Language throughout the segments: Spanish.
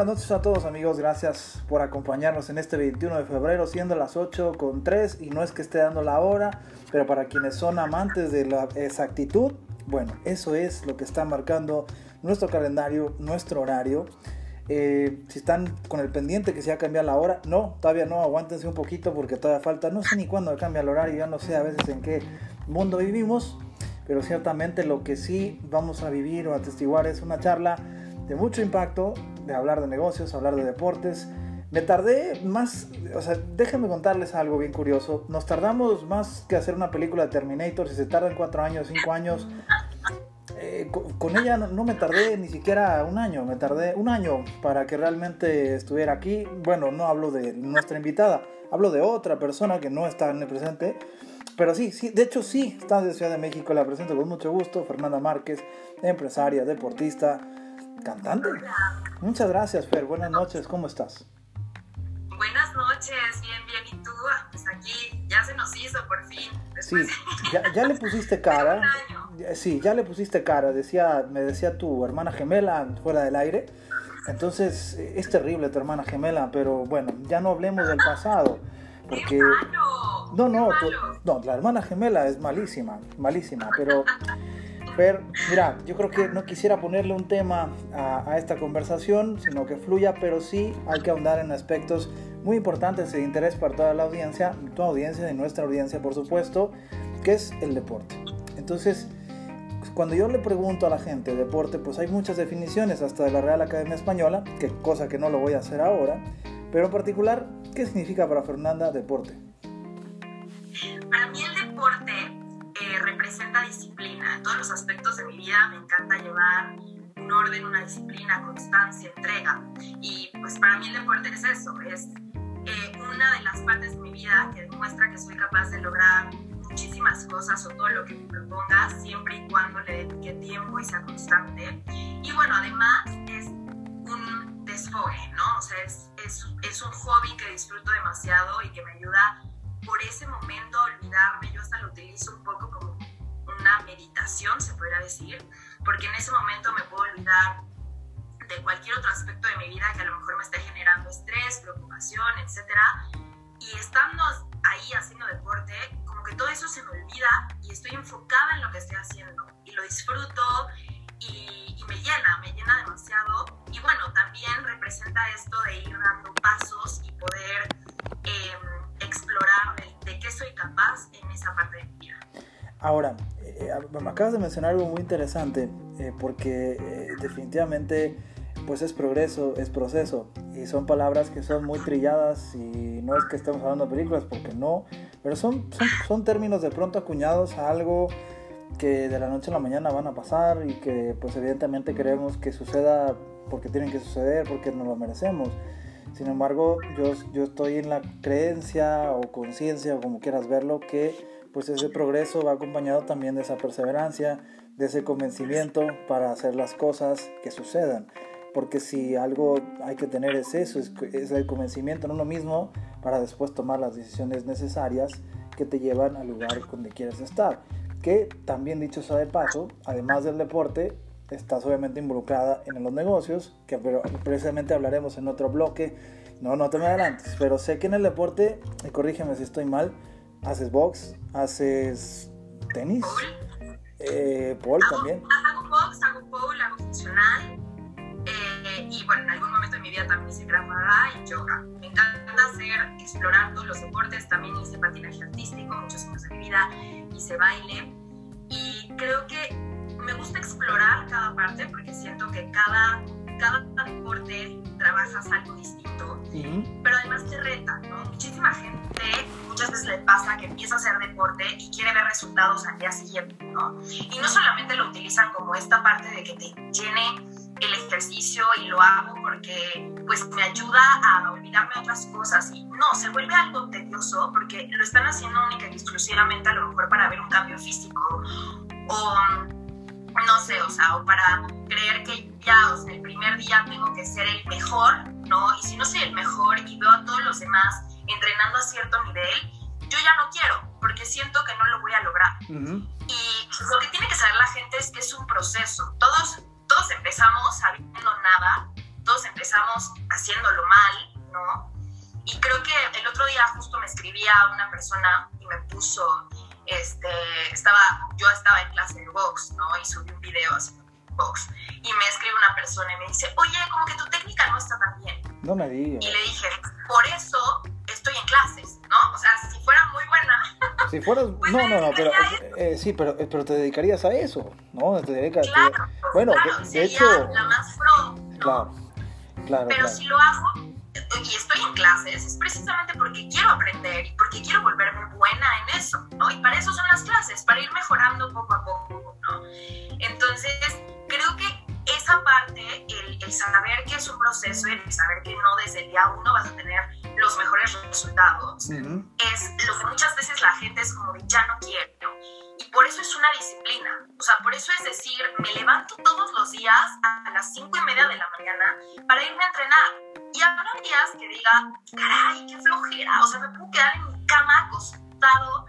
Buenas noches a todos amigos, gracias por acompañarnos en este 21 de febrero, siendo las 8 con 3 y no es que esté dando la hora, pero para quienes son amantes de la exactitud, bueno, eso es lo que está marcando nuestro calendario, nuestro horario. Eh, si están con el pendiente que se ha cambiado la hora, no, todavía no, aguántense un poquito porque todavía falta, no sé ni cuándo cambia el horario, ya no sé a veces en qué mundo vivimos, pero ciertamente lo que sí vamos a vivir o atestiguar es una charla de mucho impacto, de hablar de negocios, hablar de deportes. Me tardé más, o sea, déjenme contarles algo bien curioso. Nos tardamos más que hacer una película de Terminator, si se tardan cuatro años, cinco años. Eh, con, ella no, me tardé ni siquiera un año, me tardé un año para que realmente estuviera aquí. Bueno, no hablo de nuestra invitada, hablo de otra persona que no está en el presente. Pero sí, sí, de hecho sí, está de Ciudad de México, la presento con mucho gusto, Fernanda Márquez, empresaria, deportista, cantante. Muchas gracias, Fer. Buenas noches, ¿cómo estás? Buenas noches, bien, bien. ¿Y tú? Ah, pues aquí ya se nos hizo por fin. Sí, ya, le pusiste cara. Sí, ya le pusiste cara. Decía, me decía tu hermana gemela fuera del aire. Entonces, es terrible tu hermana gemela, pero bueno, ya no hablemos del pasado. Porque... No, no, no, la hermana gemela es malísima, malísima, pero Fer, mira, yo creo que no quisiera ponerle un tema a, esta conversación, sino que fluya, pero sí hay que ahondar en aspectos muy importantes de interés para toda la audiencia, tu audiencia y nuestra audiencia, por supuesto, que es el deporte. Entonces, cuando yo le pregunto a la gente deporte, pues hay muchas definiciones, hasta de la Real Academia Española, que cosa que no lo voy a hacer ahora, pero en particular, ¿qué significa para Fernanda deporte? Para mí el deporte representa disciplina. En todos los aspectos de mi vida me encanta llevar un orden, una disciplina, constancia, entrega. Y pues para mí el deporte es eso, es eh, una de las partes de mi vida que demuestra que soy capaz de lograr muchísimas cosas o todo lo que me proponga, siempre y cuando le dedique tiempo y sea constante. Y bueno, además es un desfogue, ¿no? O sea, es, es, es un hobby que disfruto demasiado y que me ayuda por ese momento a olvidarme. Yo hasta lo utilizo un poco como una meditación, se podría decir, porque en ese momento me puedo olvidar de cualquier otro aspecto de mi vida que a lo mejor me esté generando estrés, preocupación, etc. Y estando ahí haciendo deporte, como que todo eso se me olvida y estoy enfocada en lo que estoy haciendo y lo disfruto y, me llena, me llena demasiado. Y bueno, también representa esto de ir dando pasos y poder em, explorar de, de qué soy capaz en esa parte de mi vida. Ahora, eh, me acabas de mencionar algo muy interesante, eh, porque eh, definitivamente pues es progreso, es proceso, y son palabras que son muy trilladas y no es que estemos hablando de películas, porque no, pero son, son, términos de pronto acuñados a algo que de la noche a la mañana van a pasar y que pues evidentemente queremos que suceda porque tienen que suceder, porque nos lo merecemos. Sin embargo, yo, yo estoy en la creencia o conciencia, o como quieras verlo, que pues ese progreso va acompañado también de esa perseverancia, de ese convencimiento para hacer las cosas que sucedan. Porque si algo hay que tener es eso, es, el convencimiento en uno mismo para después tomar las decisiones necesarias que te llevan al lugar donde quieres estar. Que también dicho sea de paso, además del deporte, estás obviamente involucrada en los negocios, que precisamente hablaremos en otro bloque. No, no te me adelantes, pero sé que en el deporte, y corrígeme si estoy mal, haces box, haces tenis, eh, pole también. Hago box, hago pole, hago funcional. Eh, y bueno, en algún momento de mi vida también hice grabada y yoga. Me encanta hacer, explorar todos los deportes. También hice patinaje artístico, muchos años de mi vida. Hice baile. Y creo que me gusta explorar cada parte porque siento que cada, cada deporte trabajas algo distinto, pero además te reta, ¿no? Muchísima gente muchas veces le pasa que empieza a hacer deporte y quiere ver resultados al día siguiente, ¿no? Y no solamente lo utilizan como esta parte de que te llene el ejercicio y lo hago porque pues me ayuda a olvidarme otras cosas y no, se vuelve algo tedioso porque lo están haciendo única y exclusivamente a lo mejor para ver un cambio físico o no sé, o sea, o para creer que ya, o sea, el primer día tengo que ser el mejor, ¿no? Y si no soy el mejor y veo a todos los demás entrenando a cierto nivel, yo ya no quiero, porque siento que no lo voy a lograr. Y lo que tiene que saber la gente es que es un proceso. Todos, todos empezamos sabiendo nada, todos empezamos haciéndolo mal, ¿no? Y creo que el otro día justo me escribía una persona y me puso, este, estaba, yo estaba en clase de box, ¿no? Y subí un video haciendo box. Y me escribe una persona y me dice, oye, como que tu técnica no está tan bien. No me digas. Y le dije, por eso estoy en clases, ¿no? O sea, si fuera muy buena. Si fueras, Pues no, no, no, pero eh, sí, pero, eh, pero te dedicarías a eso, ¿no? Te dedicas, te- Claro, bueno, claro, de, de hecho, la más pro, ¿no? claro, claro, Pero claro. si lo hago y estoy en clases, es precisamente porque quiero aprender y porque quiero volverme buena en eso, ¿no? Y para eso son las clases, para ir mejorando poco a poco, ¿no? Entonces, creo que esa parte, el, el saber que es un proceso, el saber que no desde el día uno vas a tener los mejores resultados, Ujú, es lo que muchas veces la gente es como de ya no quiero. Y por eso es una disciplina. O sea, por eso es decir, me levanto todos los días a las cinco y media de la mañana para irme a entrenar. Y habrá días que diga, caray, qué flojera. O sea, me puedo quedar en mi cama acostado,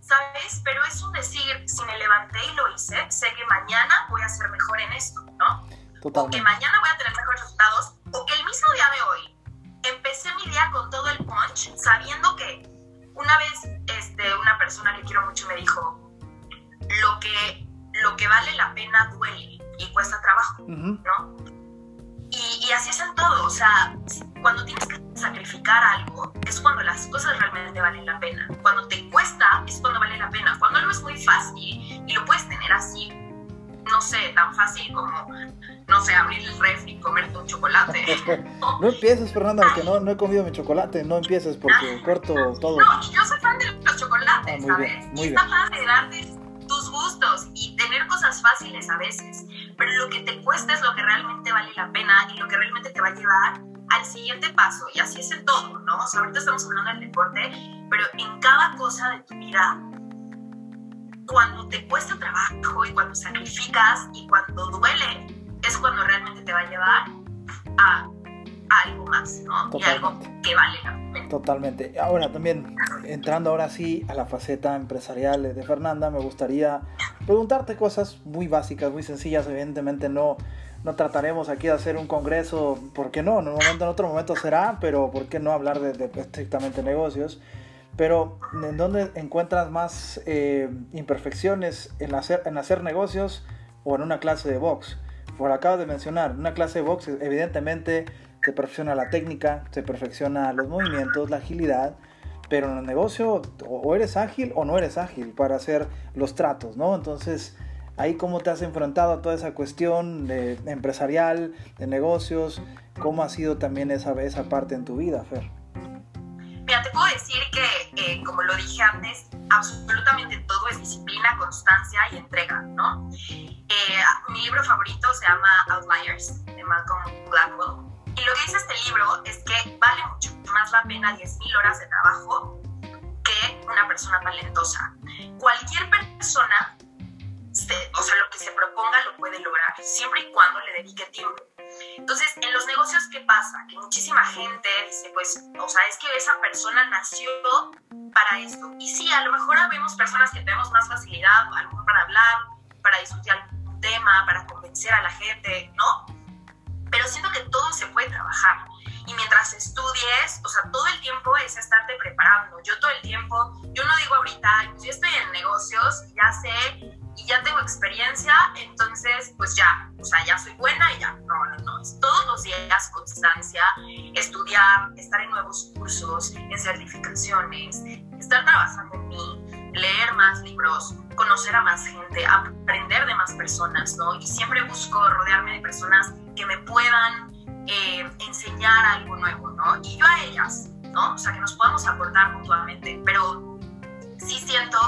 ¿sabes? Pero es un decir, si me levanté y lo hice, sé que mañana voy a ser mejor en esto, o que mañana voy a tener mejores resultados, o que el mismo día de hoy empecé mi día con todo el punch, sabiendo que una vez este, una persona que quiero mucho me dijo, lo que, lo que vale la pena duele y cuesta trabajo, Ujú, ¿no? Y, y así es en todo, o sea, cuando tienes que sacrificar algo, es cuando las cosas realmente valen la pena. Cuando te cuesta, es cuando vale la pena. Cuando algo es muy fácil y lo puedes tener así, no sé, tan fácil como, no sé, abrir el refri y comerte un chocolate. No empieces, Fernanda, que no, no he comido mi chocolate, no empieces porque corto todo. No, y yo soy fan de los chocolates, Ah, muy ¿sabes? bien, muy está padre darte tus gustos y tener cosas fáciles a veces, pero lo que te cuesta es lo que realmente vale la pena y lo que realmente te va a llevar al siguiente paso. Y así es en todo, ¿no? O sea, ahorita estamos hablando del deporte, pero en cada cosa de tu vida, cuando te cuesta trabajo y cuando sacrificas y cuando duele, es cuando realmente te va a llevar a, a algo más, ¿no? Y algo Totalmente. que vale la pena. Totalmente. Ahora también, entrando ahora sí a la faceta empresarial de Fernanda, me gustaría preguntarte cosas muy básicas, muy sencillas. Evidentemente no, no trataremos aquí de hacer un congreso, ¿por qué no? En un momento, en otro momento será, pero ¿por qué no hablar de, de estrictamente negocios? Pero ¿en dónde encuentras más eh, imperfecciones en hacer, en hacer negocios o en una clase de box? Por acabo de mencionar, una clase de box evidentemente se perfecciona la técnica, se perfecciona los movimientos, la agilidad, pero en el negocio o eres ágil o no eres ágil para hacer los tratos, ¿no? Entonces, ahí cómo te has enfrentado a toda esa cuestión empresarial, de negocios, cómo ha sido también esa, esa parte en tu vida, Fer. Mira, te puedo decir que, eh, como lo dije antes, absolutamente todo es disciplina, constancia y entrega, ¿no? Eh, mi libro favorito se llama Outliers, de Malcolm Gladwell. Y lo que dice este libro es que vale mucho más la pena 10.000 horas de trabajo que una persona talentosa. Cualquier persona, o sea, lo que se proponga lo puede lograr, siempre y cuando le dedique tiempo. Entonces, en los negocios, ¿qué pasa? Que muchísima gente dice, pues, o sea, es que esa persona nació para esto. Y sí, a lo mejor vemos personas que tenemos más facilidad, a lo mejor para hablar, para discutir algún tema, para convencer a la gente, ¿no? Pero siento que todo se puede trabajar. Y mientras estudies, o sea, todo el tiempo es estarte preparando. Yo todo el tiempo, yo no digo ahorita, "Ay, pues yo estoy en negocios ya sé y ya tengo experiencia, entonces pues ya, o sea, ya soy buena y ya. No, no, no. Es todos los días constancia, estudiar, estar en nuevos cursos, en certificaciones, estar trabajando en mí, leer más libros, conocer a más gente, aprender de más personas, ¿no? Y siempre busco rodearme de personas que me puedan eh, enseñar algo nuevo, ¿no? Y yo a ellas, ¿no? O sea, que nos podamos aportar mutuamente. Pero sí siento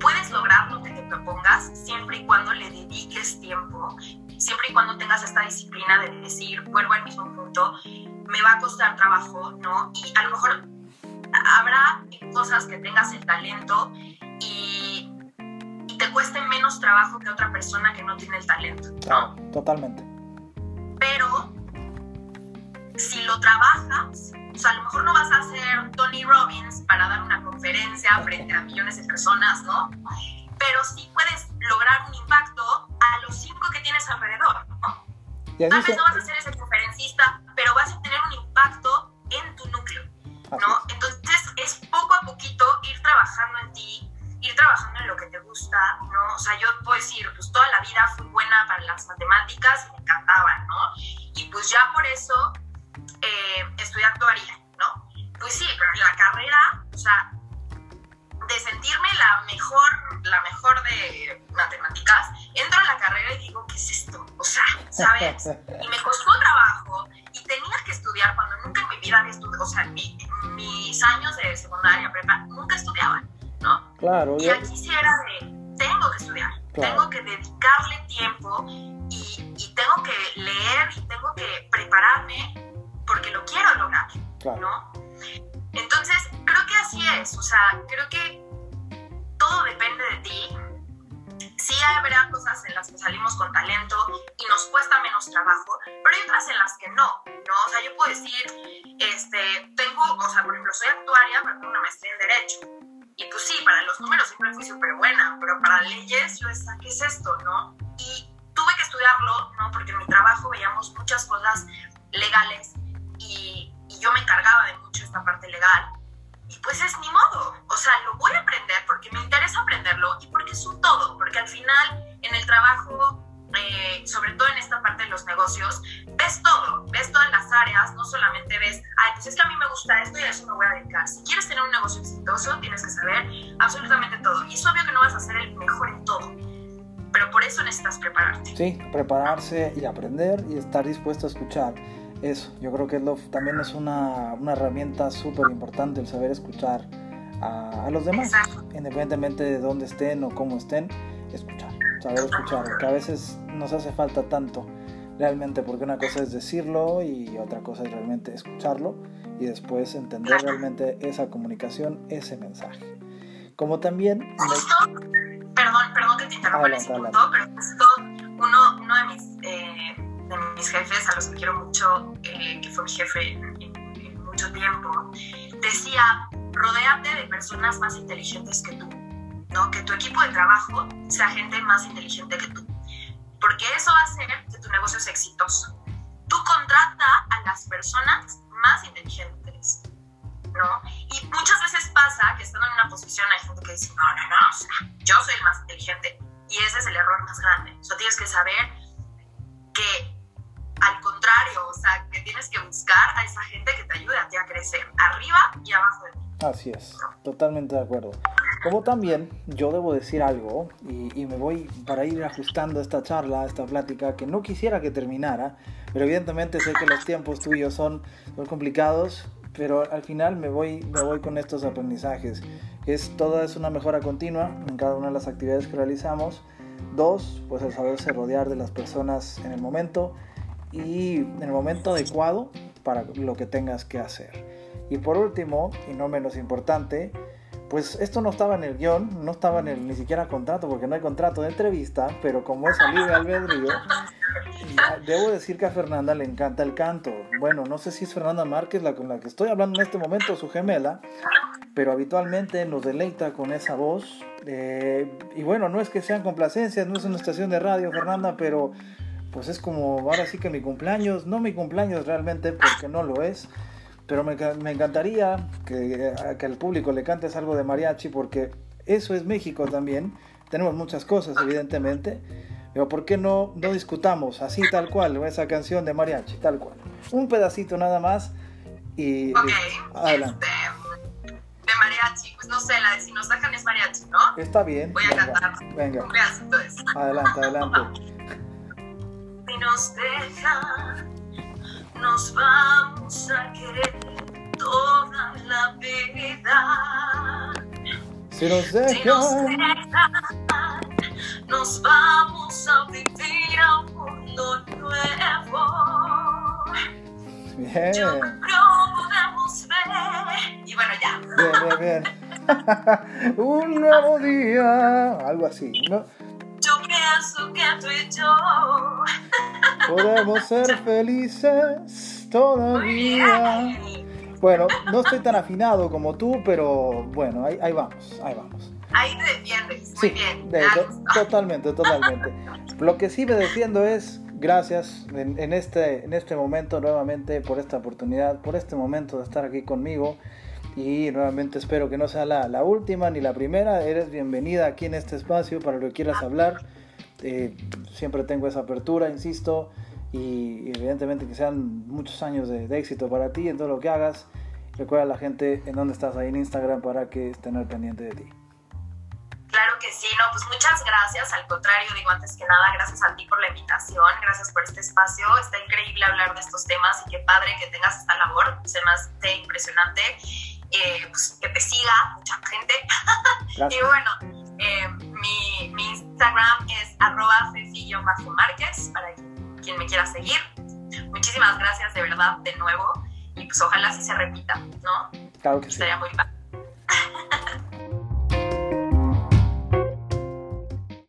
puedes lograr lo que te propongas siempre y cuando le dediques tiempo, siempre y cuando tengas esta disciplina de decir, vuelvo al mismo punto, me va a costar trabajo, ¿no? Y a lo mejor habrá cosas que tengas el talento y, y te cueste menos trabajo que otra persona que no tiene el talento, ¿no? Totalmente. pero si lo trabajas, o sea, a lo mejor no vas a ser Tony Robbins para dar una conferencia frente a millones de personas, ¿no? Pero sí puedes lograr un impacto a los cinco que tienes alrededor, ¿no? Tal vez no vas a ser ese ¿sabes? Y me costó trabajo y tenía que estudiar cuando nunca en mi vida había estudiado, o sea, mis años de secundaria, prepa, nunca estudiaban, ¿no? Claro. Y aquí sí era de, tengo que estudiar, tengo que dedicarle tiempo y, y, tengo que leer y tengo que prepararme porque lo quiero lograr, ¿no? Entonces, creo que así es, o sea, creo que todo depende de ti. Sí habrá cosas en las que salimos con talento y nos cuesta menos trabajo, pero hay otras en las que no, ¿no? O sea, yo puedo decir, este, tengo, o sea, por ejemplo, soy actuaria, pero tengo una maestría en Derecho. Y pues sí, para los números siempre fui súper buena, pero para leyes yo decía, ¿qué es esto, no? Y tuve que estudiarlo, ¿no? Porque en mi trabajo veíamos muchas cosas legales y, y yo me encargaba de mucho esta parte legal y pues es ni modo, o sea, lo voy a aprender porque me interesa aprenderlo y porque es un todo, porque al final en el trabajo, eh, sobre todo en esta parte de los negocios, ves todo, ves todas las áreas, no solamente ves, ay, pues es que a mí me gusta esto y a eso me voy a dedicar. Si quieres tener un negocio exitoso, tienes que saber absolutamente todo. Y es obvio que no vas a ser el mejor en todo, pero por eso necesitas prepararte. Sí, prepararse y aprender y estar dispuesto a escuchar eso, yo creo que también es una, una herramienta súper importante el saber escuchar a, a los demás, independientemente de dónde estén o cómo estén, escuchar, saber escuchar, que a veces nos hace falta tanto realmente, porque una cosa es decirlo y otra cosa es realmente escucharlo y después entender realmente esa comunicación, ese mensaje. Como también... Justo, perdón, perdón que te interrumpa punto, pero justo uno, uno de mis... Eh, de mis jefes, a los que quiero mucho, eh, que fue mi jefe en, mucho tiempo, decía, rodéate de personas más inteligentes que tú, ¿no? Que tu equipo de trabajo sea gente más inteligente que tú, porque eso va a hacer que tu negocio sea exitoso. Tú contrata a las personas más inteligentes, ¿no? Y muchas veces pasa que estando en una posición hay gente que dice, no, no, no, o sea, yo soy el más inteligente. Y ese es el error más grande. O sea, tienes que saber que al contrario, o sea, que tienes que buscar a esa gente que te ayude a ti a crecer, arriba y abajo de ti. Así es, totalmente de acuerdo. Como también yo debo decir algo, y, me voy para ir ajustando esta charla, esta plática, que no quisiera que terminara, pero evidentemente sé que los tiempos tuyos son, son complicados, pero al final me voy, me voy con estos aprendizajes. Es, toda es una mejora continua en cada una de las actividades que realizamos. Dos, pues el saberse rodear de las personas en el momento y en el momento adecuado para lo que tengas que hacer. Y por último, y no menos importante, pues esto no estaba en el guion, no estaba en el ni siquiera contrato, porque no hay contrato de entrevista, pero como es libre albedrío, debo decir que a Fernanda le encanta el canto. Bueno, no sé si es Fernanda Márquez la con la que estoy hablando en este momento, su gemela, pero habitualmente nos deleita con esa voz. Eh, y bueno, no es que sean complacencias, no es una estación de radio, Fernanda, pero pues es como ahora sí que mi cumpleaños, no mi cumpleaños realmente porque no lo es, pero me, me encantaría que, que, al público le cantes algo de mariachi porque eso es México también, tenemos muchas cosas evidentemente, pero ¿por qué no, no discutamos así tal cual esa canción de mariachi, tal cual? Un pedacito nada más y... Adelante. Este, de mariachi, pues no sé, la de si nos sacan es mariachi, ¿no? Está bien. Voy a cantar. Venga. De eso. Adelante, adelante. Si nos dejan, nos vamos a querer toda la vida. Si nos Si nos dejan, nos vamos a vivir a un mundo nuevo. Yo bien, creo podemos ver. Y bueno, ya. bien, bien, bien. Un nuevo día, algo así, ¿no? Yo pienso que tú y yo. Podemos ser felices todavía. Bueno, no estoy tan afinado como tú, pero bueno, ahí, ahí vamos, ahí vamos. Ahí te defiendes. Sí, Muy bien. de- to- totalmente, totalmente. Lo que sí me defiendo es gracias en, este, en este momento nuevamente por esta oportunidad, por este momento de estar aquí conmigo. Y nuevamente espero que no sea la, la última ni la primera. Eres bienvenida aquí en este espacio para lo que quieras hablar. Eh, siempre tengo esa apertura, insisto. Y evidentemente que sean muchos años de, de éxito para ti en todo lo que hagas. Recuerda a la gente en dónde estás ahí en Instagram para que estén al pendiente de ti. Claro que sí, no, pues muchas gracias. Al contrario, digo antes que nada, gracias a ti por la invitación, gracias por este espacio. Está increíble hablar de estos temas y qué padre que tengas esta labor. Se me hace impresionante. Eh, pues, que te siga mucha gente. y bueno, eh, mi, mi, Instagram es arroba Márquez para quien me quiera seguir. Muchísimas gracias de verdad de nuevo y pues ojalá sí se repita, ¿no? Claro que Estaría muy padre.